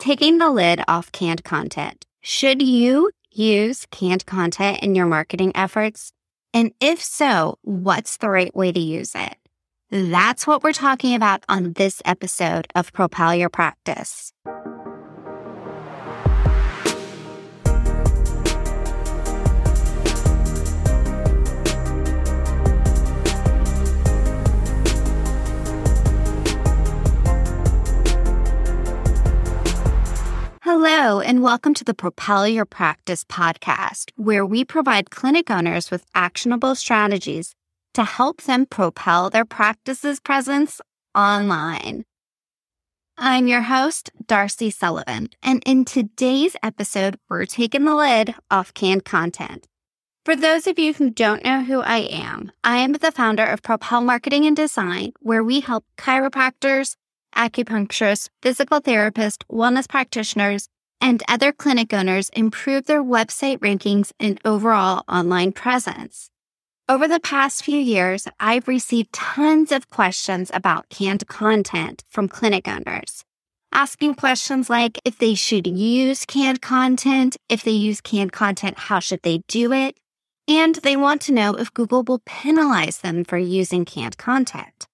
taking the lid off canned content. Should you use canned content in your marketing efforts? And if so, what's the right way to use it? That's what we're talking about on this episode of Propel Your Practice. Hello, and welcome to the Propel Your Practice podcast, where we provide clinic owners with actionable strategies to help them propel their practice's presence online. I'm your host, Darcy Sullivan, and in today's episode, we're taking the lid off canned content. For those of you who don't know who I am, I am the founder of Propel Marketing and Design, where we help chiropractors, acupuncturists, physical therapists, wellness practitioners, and other clinic owners improve their website rankings and overall online presence. Over the past few years, I've received tons of questions about canned content from clinic owners, asking questions like if they should use canned content, if they use canned content, how should they do it? And they want to know if Google will penalize them for using canned content.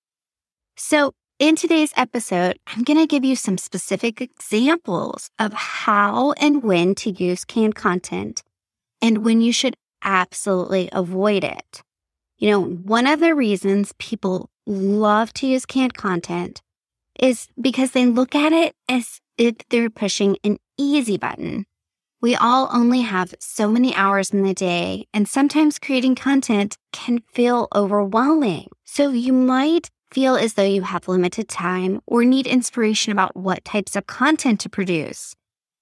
So in today's episode, I'm going to give you some specific examples of how and when to use canned content and when you should absolutely avoid it. You know, one of the reasons people love to use canned content is because they look at it as if they're pushing an easy button. We all only have so many hours in the day, and sometimes creating content can feel overwhelming. So you might feel as though you have limited time or need inspiration about what types of content to produce.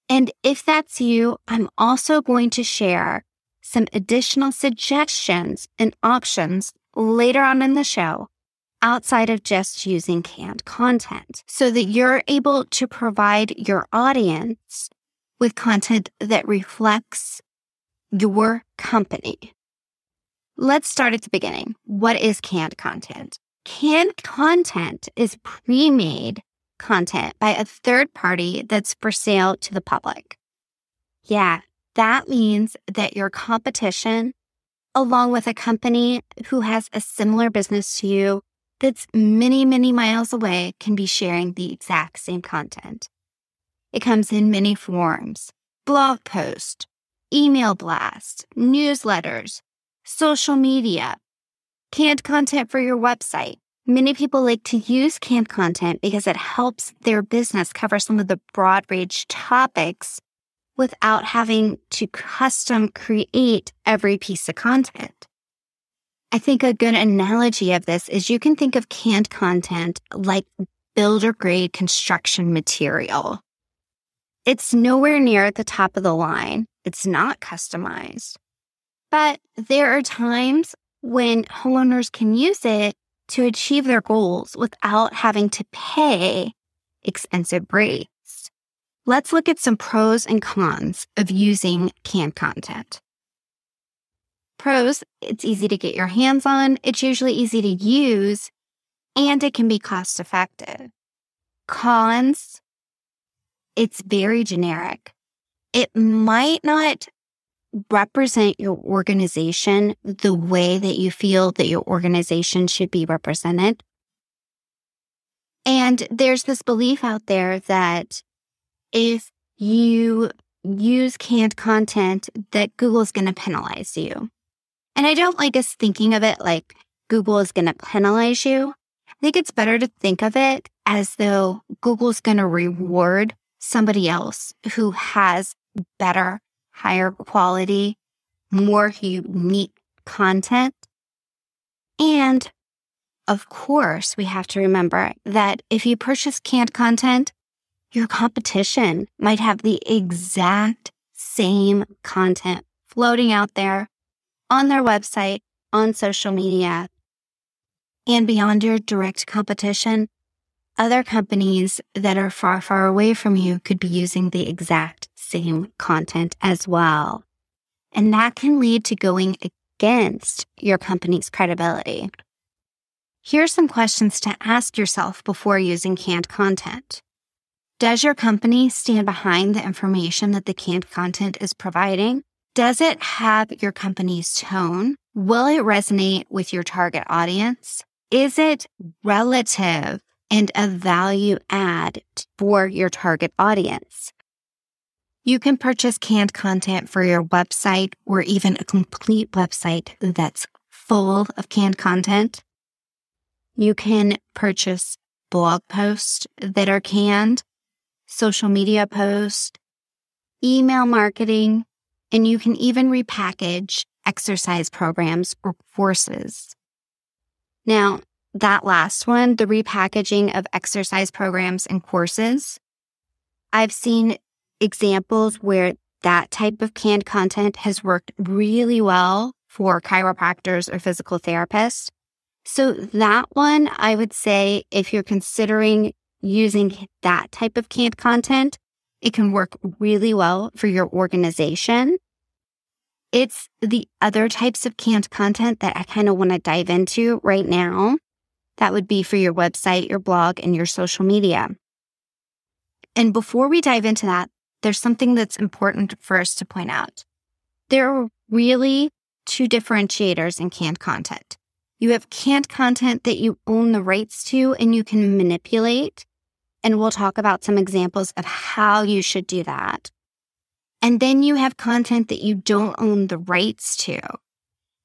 And if that's you, I'm also going to share some additional suggestions and options later on in the show outside of just using canned content so that you're able to provide your audience with content that reflects your company. Let's start at the beginning. What is canned content? Canned content is pre made content by a third party that's for sale to the public. Yeah, that means that your competition, along with a company who has a similar business to you that's many, many miles away, can be sharing the exact same content. It comes in many forms blog post, email blast, newsletters, social media, canned content for your website. Many people like to use canned content because it helps their business cover some of the broad range topics without having to custom create every piece of content. I think a good analogy of this is you can think of canned content like builder grade construction material. It's nowhere near at the top of the line. It's not customized. But there are times when homeowners can use it to achieve their goals without having to pay expensive rates. Let's look at some pros and cons of using canned content. Pros, it's easy to get your hands on, it's usually easy to use, and it can be cost effective. Cons, it's very generic. It might not represent your organization the way that you feel that your organization should be represented. And there's this belief out there that if you use canned content, that Google is going to penalize you. And I don't like us thinking of it like Google is going to penalize you. I think it's better to think of it as though Google's going to reward somebody else who has better higher quality, more unique content. And of course, we have to remember that if you purchase canned content, your competition might have the exact same content floating out there on their website, on social media. And beyond your direct competition, other companies that are far, far away from you could be using the exact same content as well. And that can lead to going against your company's credibility. Here are some questions to ask yourself before using canned content. Does your company stand behind the information that the canned content is providing? Does it have your company's tone? Will it resonate with your target audience? Is it relative and a value add for your target audience? You can purchase canned content for your website or even a complete website that's full of canned content. You can purchase blog posts that are canned, social media posts, email marketing, and you can even repackage exercise programs or courses. Now, that last one, the repackaging of exercise programs and courses, I've seen examples where that type of canned content has worked really well for chiropractors or physical therapists. So that one, I would say if you're considering using that type of canned content, it can work really well for your organization. It's the other types of canned content that I kind of want to dive into right now. That would be for your website, your blog, and your social media. And before we dive into that, there's something that's important for us to point out. There are really two differentiators in canned content. You have canned content that you own the rights to and you can manipulate. And we'll talk about some examples of how you should do that. And then you have content that you don't own the rights to.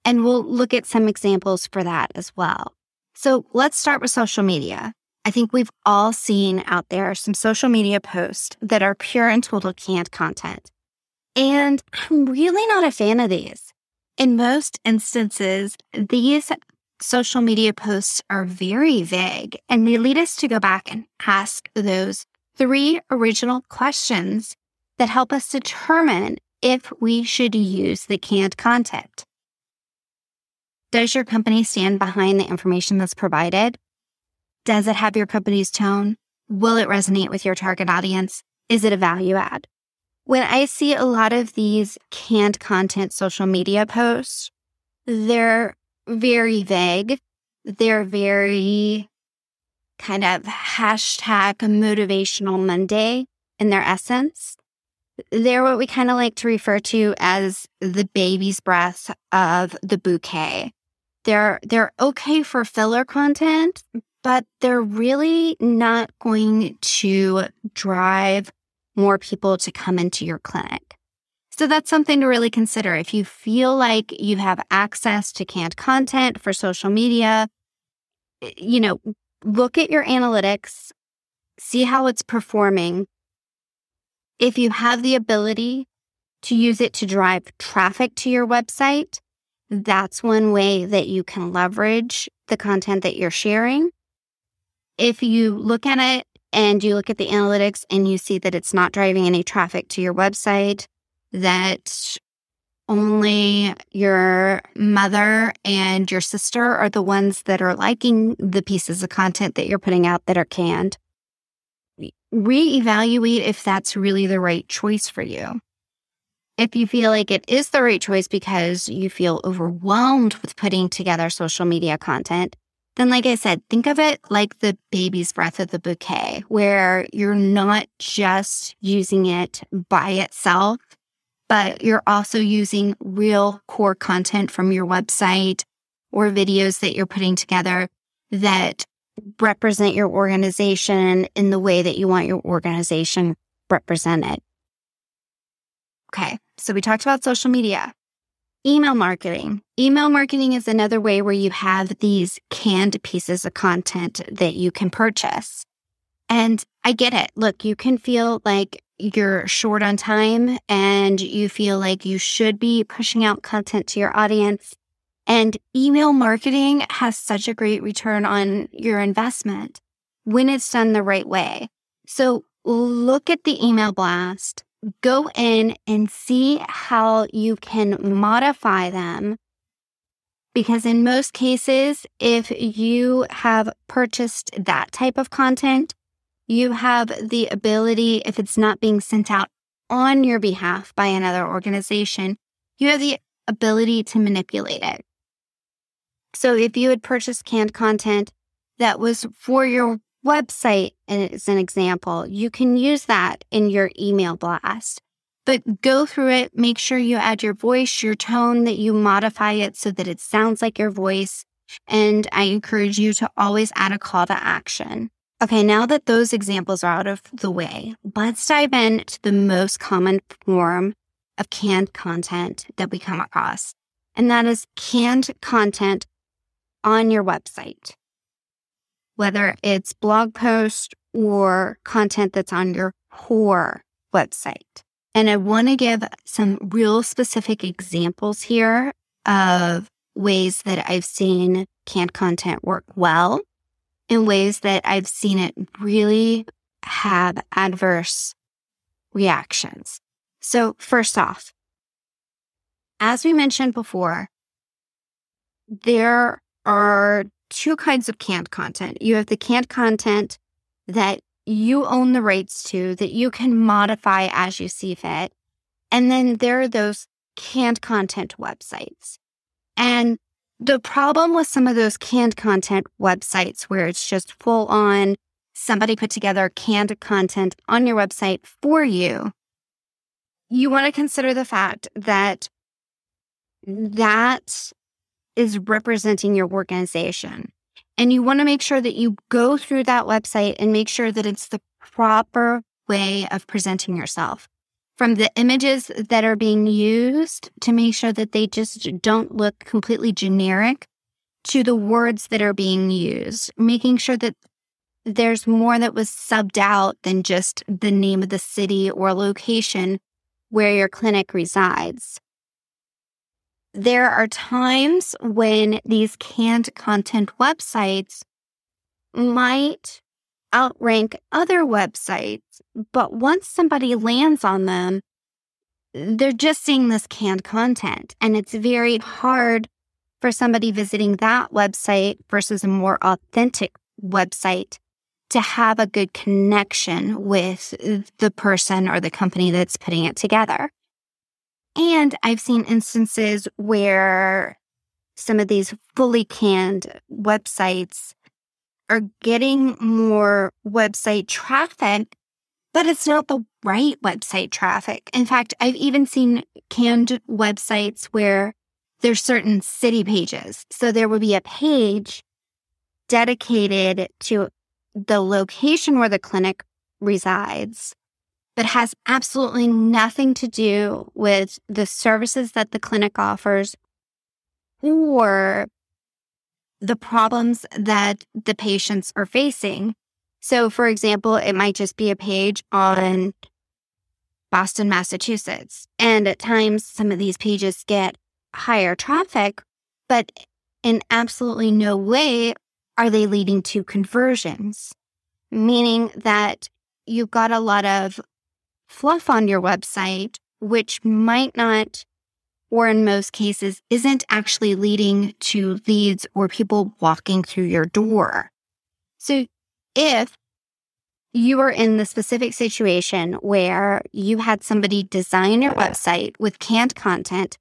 And we'll look at some examples for that as well. So let's start with social media. I think we've all seen out there some social media posts that are pure and total canned content. And I'm really not a fan of these. In most instances, these social media posts are very vague and they lead us to go back and ask those three original questions that help us determine if we should use the canned content. Does your company stand behind the information that's provided? Does it have your company's tone? Will it resonate with your target audience? Is it a value add? When I see a lot of these canned content social media posts, they're very vague. They're very kind of hashtag motivational Monday in their essence. They're what we kind of like to refer to as the baby's breath of the bouquet. They're, they're okay for filler content, but they're really not going to drive more people to come into your clinic. So that's something to really consider. If you feel like you have access to canned content for social media, eh, you know, look at your analytics, see how it's performing, if you have the ability to use it to drive traffic to your website, that's one way that you can leverage the content that you're sharing. If you look at it and you look at the analytics and you see that it's not driving any traffic to your website, that only your mother and your sister are the ones that are liking the pieces of content that you're putting out that are canned, reevaluate if that's really the right choice for you. If you feel like it is the right choice because you feel overwhelmed with putting together social media content, then, like I said, think of it like the baby's breath of the bouquet, where you're not just using it by itself, but you're also using real core content from your website or videos that you're putting together that represent your organization in the way that you want your organization represented. Okay, so we talked about social media. Email marketing. Email marketing is another way where you have these canned pieces of content that you can purchase. And I get it. Look, you can feel like you're short on time and you feel like you should be pushing out content to your audience. And email marketing has such a great return on your investment when it's done the right way. So look at the email blast, go in and see how you can modify them. Because in most cases, if you have purchased that type of content, you have the ability, if it's not being sent out on your behalf by another organization, you have the ability to manipulate it. So if you had purchased canned content that was for your website as an example, you can use that in your email blast. But go through it, make sure you add your voice, your tone, that you modify it so that it sounds like your voice. And I encourage you to always add a call to action. Okay, now that those examples are out of the way, let's dive into the most common form of canned content that we come across. And that is canned content on your website whether it's blog post or content that's on your core website. And I want to give some real specific examples here of ways that I've seen canned content work well in ways that I've seen it really have adverse reactions. So first off, as we mentioned before, there are two kinds of canned content. You have the canned content that you own the rights to, that you can modify as you see fit. And then there are those canned content websites. And the problem with some of those canned content websites where it's just full on somebody put together canned content on your website for you, you want to consider the fact that that is representing your organization. And you want to make sure that you go through that website and make sure that it's the proper way of presenting yourself. From the images that are being used to make sure that they just don't look completely generic to the words that are being used, making sure that there's more that was subbed out than just the name of the city or location where your clinic resides there are times when these canned content websites might outrank other websites, but once somebody lands on them, they're just seeing this canned content. And it's very hard for somebody visiting that website versus a more authentic website to have a good connection with the person or the company that's putting it together. And I've seen instances where some of these fully canned websites are getting more website traffic, but it's not the right website traffic. In fact, I've even seen canned websites where there's certain city pages. So there would be a page dedicated to the location where the clinic resides but has absolutely nothing to do with the services that the clinic offers or the problems that the patients are facing. So, for example, it might just be a page on Boston, Massachusetts. And at times, some of these pages get higher traffic, but in absolutely no way are they leading to conversions, meaning that you've got a lot of fluff on your website, which might not, or in most cases, isn't actually leading to leads or people walking through your door. So if you are in the specific situation where you had somebody design your website with canned content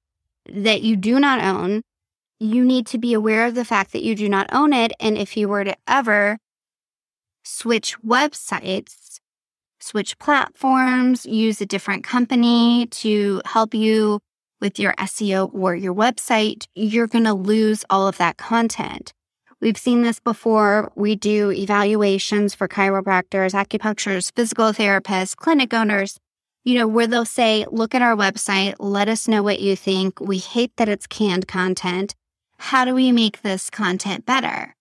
that you do not own, you need to be aware of the fact that you do not own it. And if you were to ever switch websites, switch platforms, use a different company to help you with your SEO or your website, you're going to lose all of that content. We've seen this before. We do evaluations for chiropractors, acupuncturists, physical therapists, clinic owners, you know, where they'll say, look at our website, let us know what you think. We hate that it's canned content. How do we make this content better?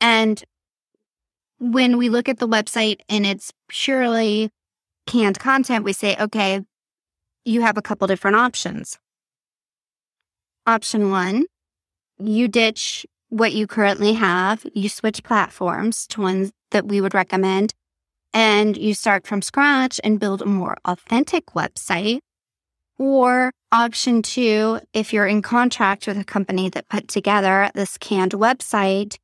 And when we look at the website and it's purely canned content, we say, okay, you have a couple different options. Option one, you ditch what you currently have, you switch platforms to ones that we would recommend, and you start from scratch and build a more authentic website. Or option two, if you're in contract with a company that put together this canned website,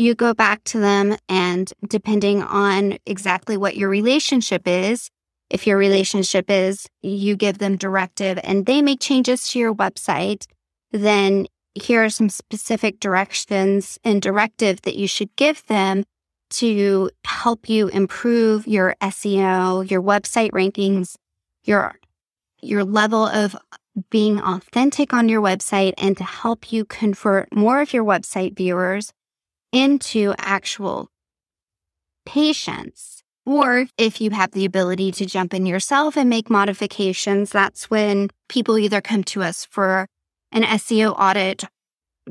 you go back to them and depending on exactly what your relationship is, if your relationship is you give them directive and they make changes to your website, then here are some specific directions and directive that you should give them to help you improve your SEO, your website rankings, your your level of being authentic on your website and to help you convert more of your website viewers into actual patients. Or if you have the ability to jump in yourself and make modifications, that's when people either come to us for an SEO audit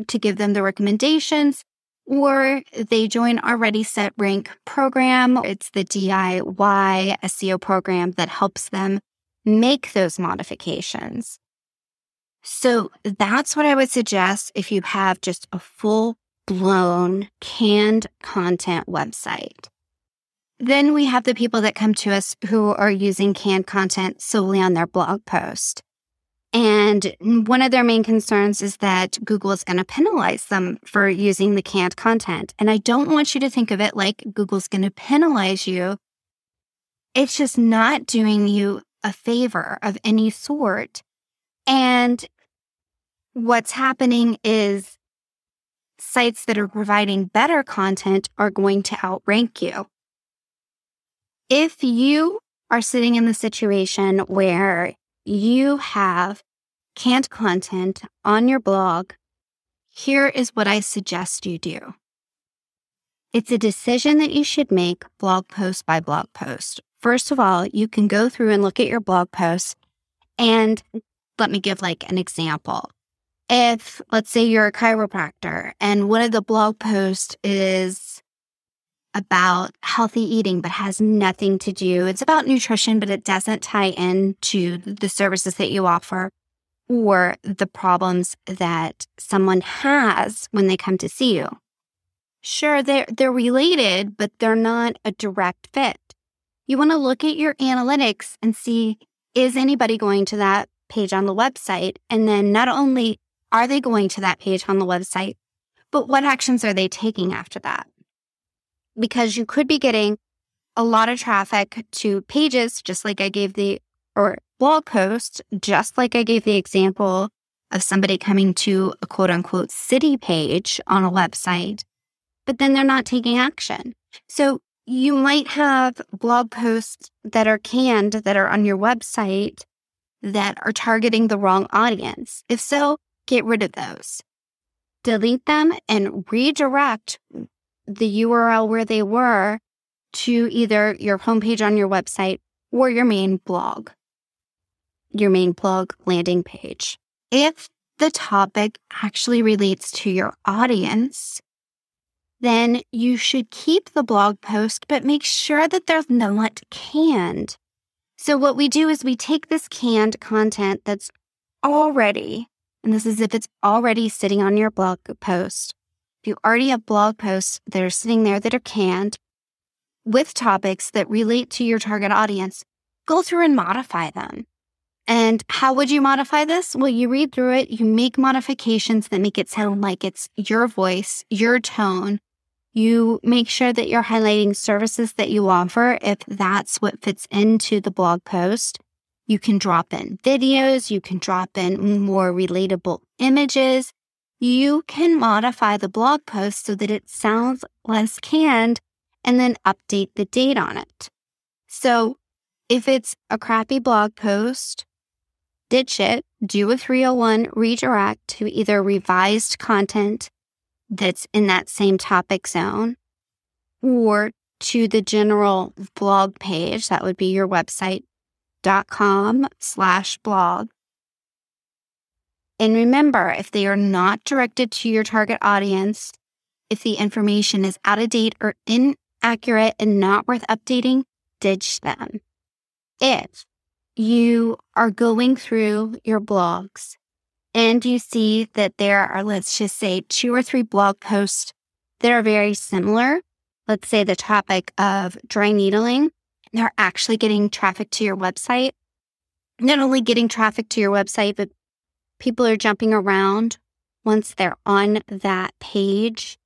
to give them the recommendations or they join our Ready Set Rank program. It's the DIY SEO program that helps them make those modifications. So that's what I would suggest if you have just a full blown canned content website. Then we have the people that come to us who are using canned content solely on their blog post. And one of their main concerns is that Google is going to penalize them for using the canned content. And I don't want you to think of it like Google's going to penalize you. It's just not doing you a favor of any sort. And what's happening is sites that are providing better content are going to outrank you. If you are sitting in the situation where you have canned content on your blog, here is what I suggest you do. It's a decision that you should make blog post by blog post. First of all, you can go through and look at your blog posts and let me give like an example. If, let's say, you're a chiropractor and one of the blog posts is about healthy eating, but has nothing to do. It's about nutrition, but it doesn't tie in to the services that you offer or the problems that someone has when they come to see you. Sure, they're, they're related, but they're not a direct fit. You want to look at your analytics and see is anybody going to that page on the website? And then not only are they going to that page on the website, but what actions are they taking after that? because you could be getting a lot of traffic to pages, just like I gave the, or blog posts, just like I gave the example of somebody coming to a quote unquote city page on a website, but then they're not taking action. So you might have blog posts that are canned that are on your website that are targeting the wrong audience. If so, get rid of those. Delete them and redirect the URL where they were to either your homepage on your website or your main blog, your main blog landing page. If the topic actually relates to your audience, then you should keep the blog post, but make sure that they're not canned. So, what we do is we take this canned content that's already, and this is if it's already sitting on your blog post, if you already have blog posts that are sitting there that are canned with topics that relate to your target audience, go through and modify them. And how would you modify this? Well, you read through it, you make modifications that make it sound like it's your voice, your tone. You make sure that you're highlighting services that you offer if that's what fits into the blog post. You can drop in videos, you can drop in more relatable images you can modify the blog post so that it sounds less canned and then update the date on it. So if it's a crappy blog post, ditch it, do a 301 redirect to either revised content that's in that same topic zone or to the general blog page. That would be your website.com slash blog and remember, if they are not directed to your target audience, if the information is out of date or inaccurate and not worth updating, ditch them. If you are going through your blogs and you see that there are, let's just say, two or three blog posts that are very similar, let's say the topic of dry needling, they're actually getting traffic to your website. Not only getting traffic to your website, but people are jumping around once they're on that page,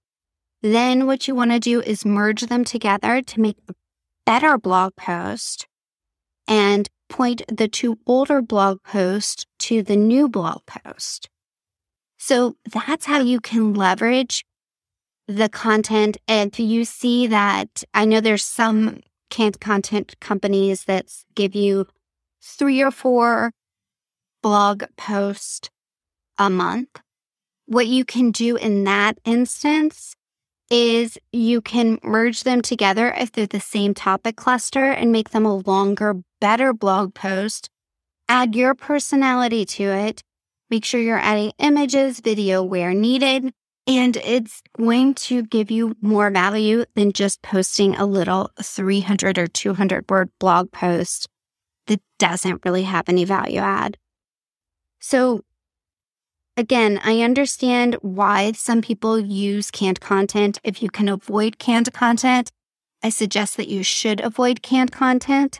then what you want to do is merge them together to make a better blog post and point the two older blog posts to the new blog post. So that's how you can leverage the content. If you see that, I know there's some canned content companies that give you three or four blog posts a month. What you can do in that instance is you can merge them together if they're the same topic cluster and make them a longer, better blog post. Add your personality to it. Make sure you're adding images, video where needed, and it's going to give you more value than just posting a little 300 or 200 word blog post that doesn't really have any value add. So, again, I understand why some people use canned content. If you can avoid canned content, I suggest that you should avoid canned content.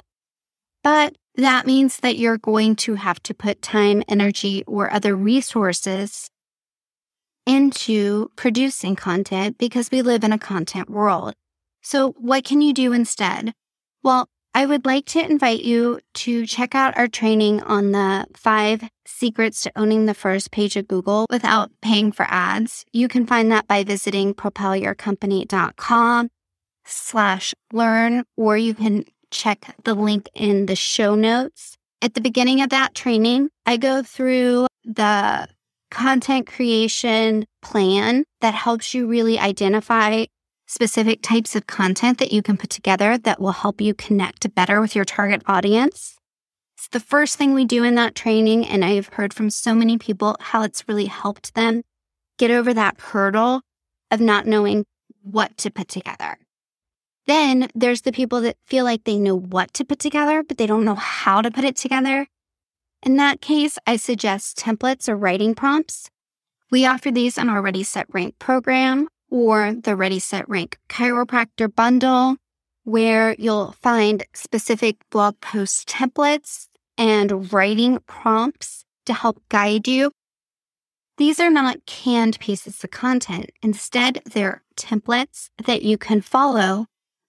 But that means that you're going to have to put time, energy, or other resources into producing content because we live in a content world. So, what can you do instead? Well, I would like to invite you to check out our training on the five secrets to owning the first page of Google without paying for ads. You can find that by visiting propelyourcompany.com slash learn, or you can check the link in the show notes. At the beginning of that training, I go through the content creation plan that helps you really identify specific types of content that you can put together that will help you connect better with your target audience. It's the first thing we do in that training. And I've heard from so many people how it's really helped them get over that hurdle of not knowing what to put together. Then there's the people that feel like they know what to put together, but they don't know how to put it together. In that case, I suggest templates or writing prompts. We offer these in our Ready Set Rank program or the Ready Set Rank chiropractor bundle, where you'll find specific blog post templates and writing prompts to help guide you. These are not canned pieces of content. Instead, they're templates that you can follow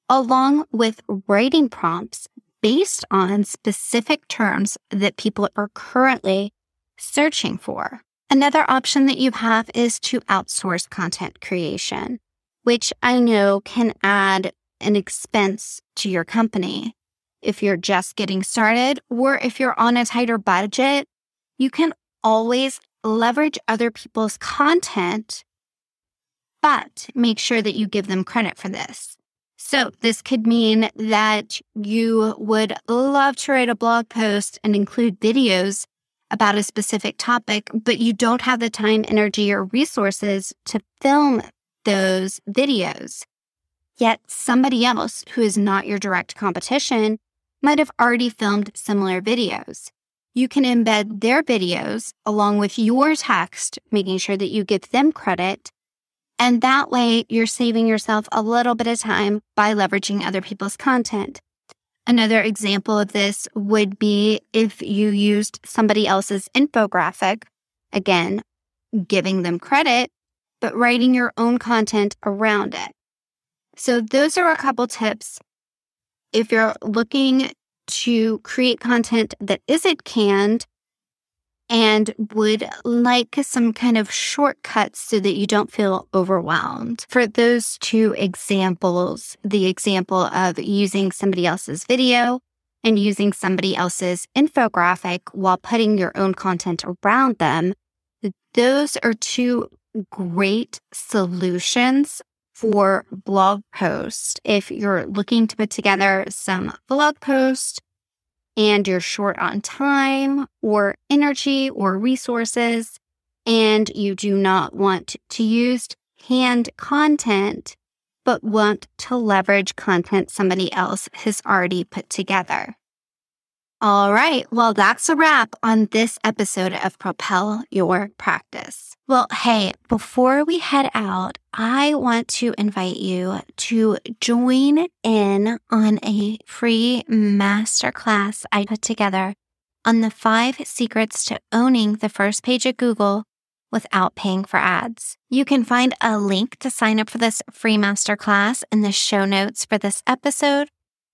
along with writing prompts based on specific terms that people are currently searching for. Another option that you have is to outsource content creation, which I know can add an expense to your company. If you're just getting started or if you're on a tighter budget, you can always leverage other people's content, but make sure that you give them credit for this. So, this could mean that you would love to write a blog post and include videos about a specific topic, but you don't have the time, energy, or resources to film those videos. Yet, somebody else who is not your direct competition might have already filmed similar videos. You can embed their videos along with your text, making sure that you give them credit and that way, you're saving yourself a little bit of time by leveraging other people's content. Another example of this would be if you used somebody else's infographic, again, giving them credit, but writing your own content around it. So, those are a couple tips. If you're looking to create content that isn't canned, and would like some kind of shortcuts so that you don't feel overwhelmed. For those two examples, the example of using somebody else's video and using somebody else's infographic while putting your own content around them, those are two great solutions for blog posts. If you're looking to put together some blog post and you're short on time or energy or resources, and you do not want to use canned content, but want to leverage content somebody else has already put together. All right. Well, that's a wrap on this episode of Propel Your Practice. Well, hey, before we head out, I want to invite you to join in on a free masterclass I put together on the five secrets to owning the first page of Google without paying for ads. You can find a link to sign up for this free masterclass in the show notes for this episode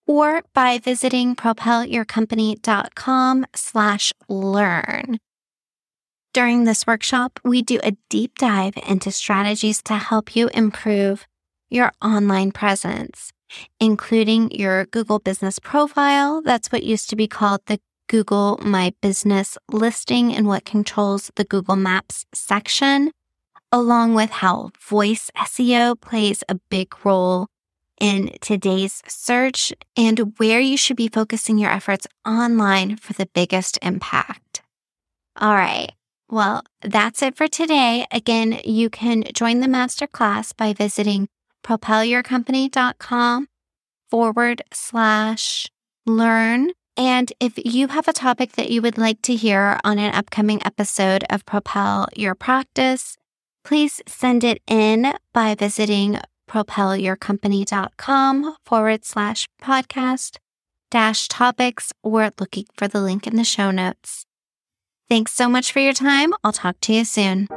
or by visiting propelyourcompany.com slash learn. During this workshop, we do a deep dive into strategies to help you improve your online presence, including your Google business profile. That's what used to be called the Google My Business listing and what controls the Google Maps section, along with how voice SEO plays a big role in today's search and where you should be focusing your efforts online for the biggest impact. All right. Well, that's it for today. Again, you can join the masterclass by visiting propelyourcompany.com forward slash learn. And if you have a topic that you would like to hear on an upcoming episode of Propel Your Practice, please send it in by visiting propelyourcompany.com forward slash podcast dash topics or looking for the link in the show notes. Thanks so much for your time. I'll talk to you soon.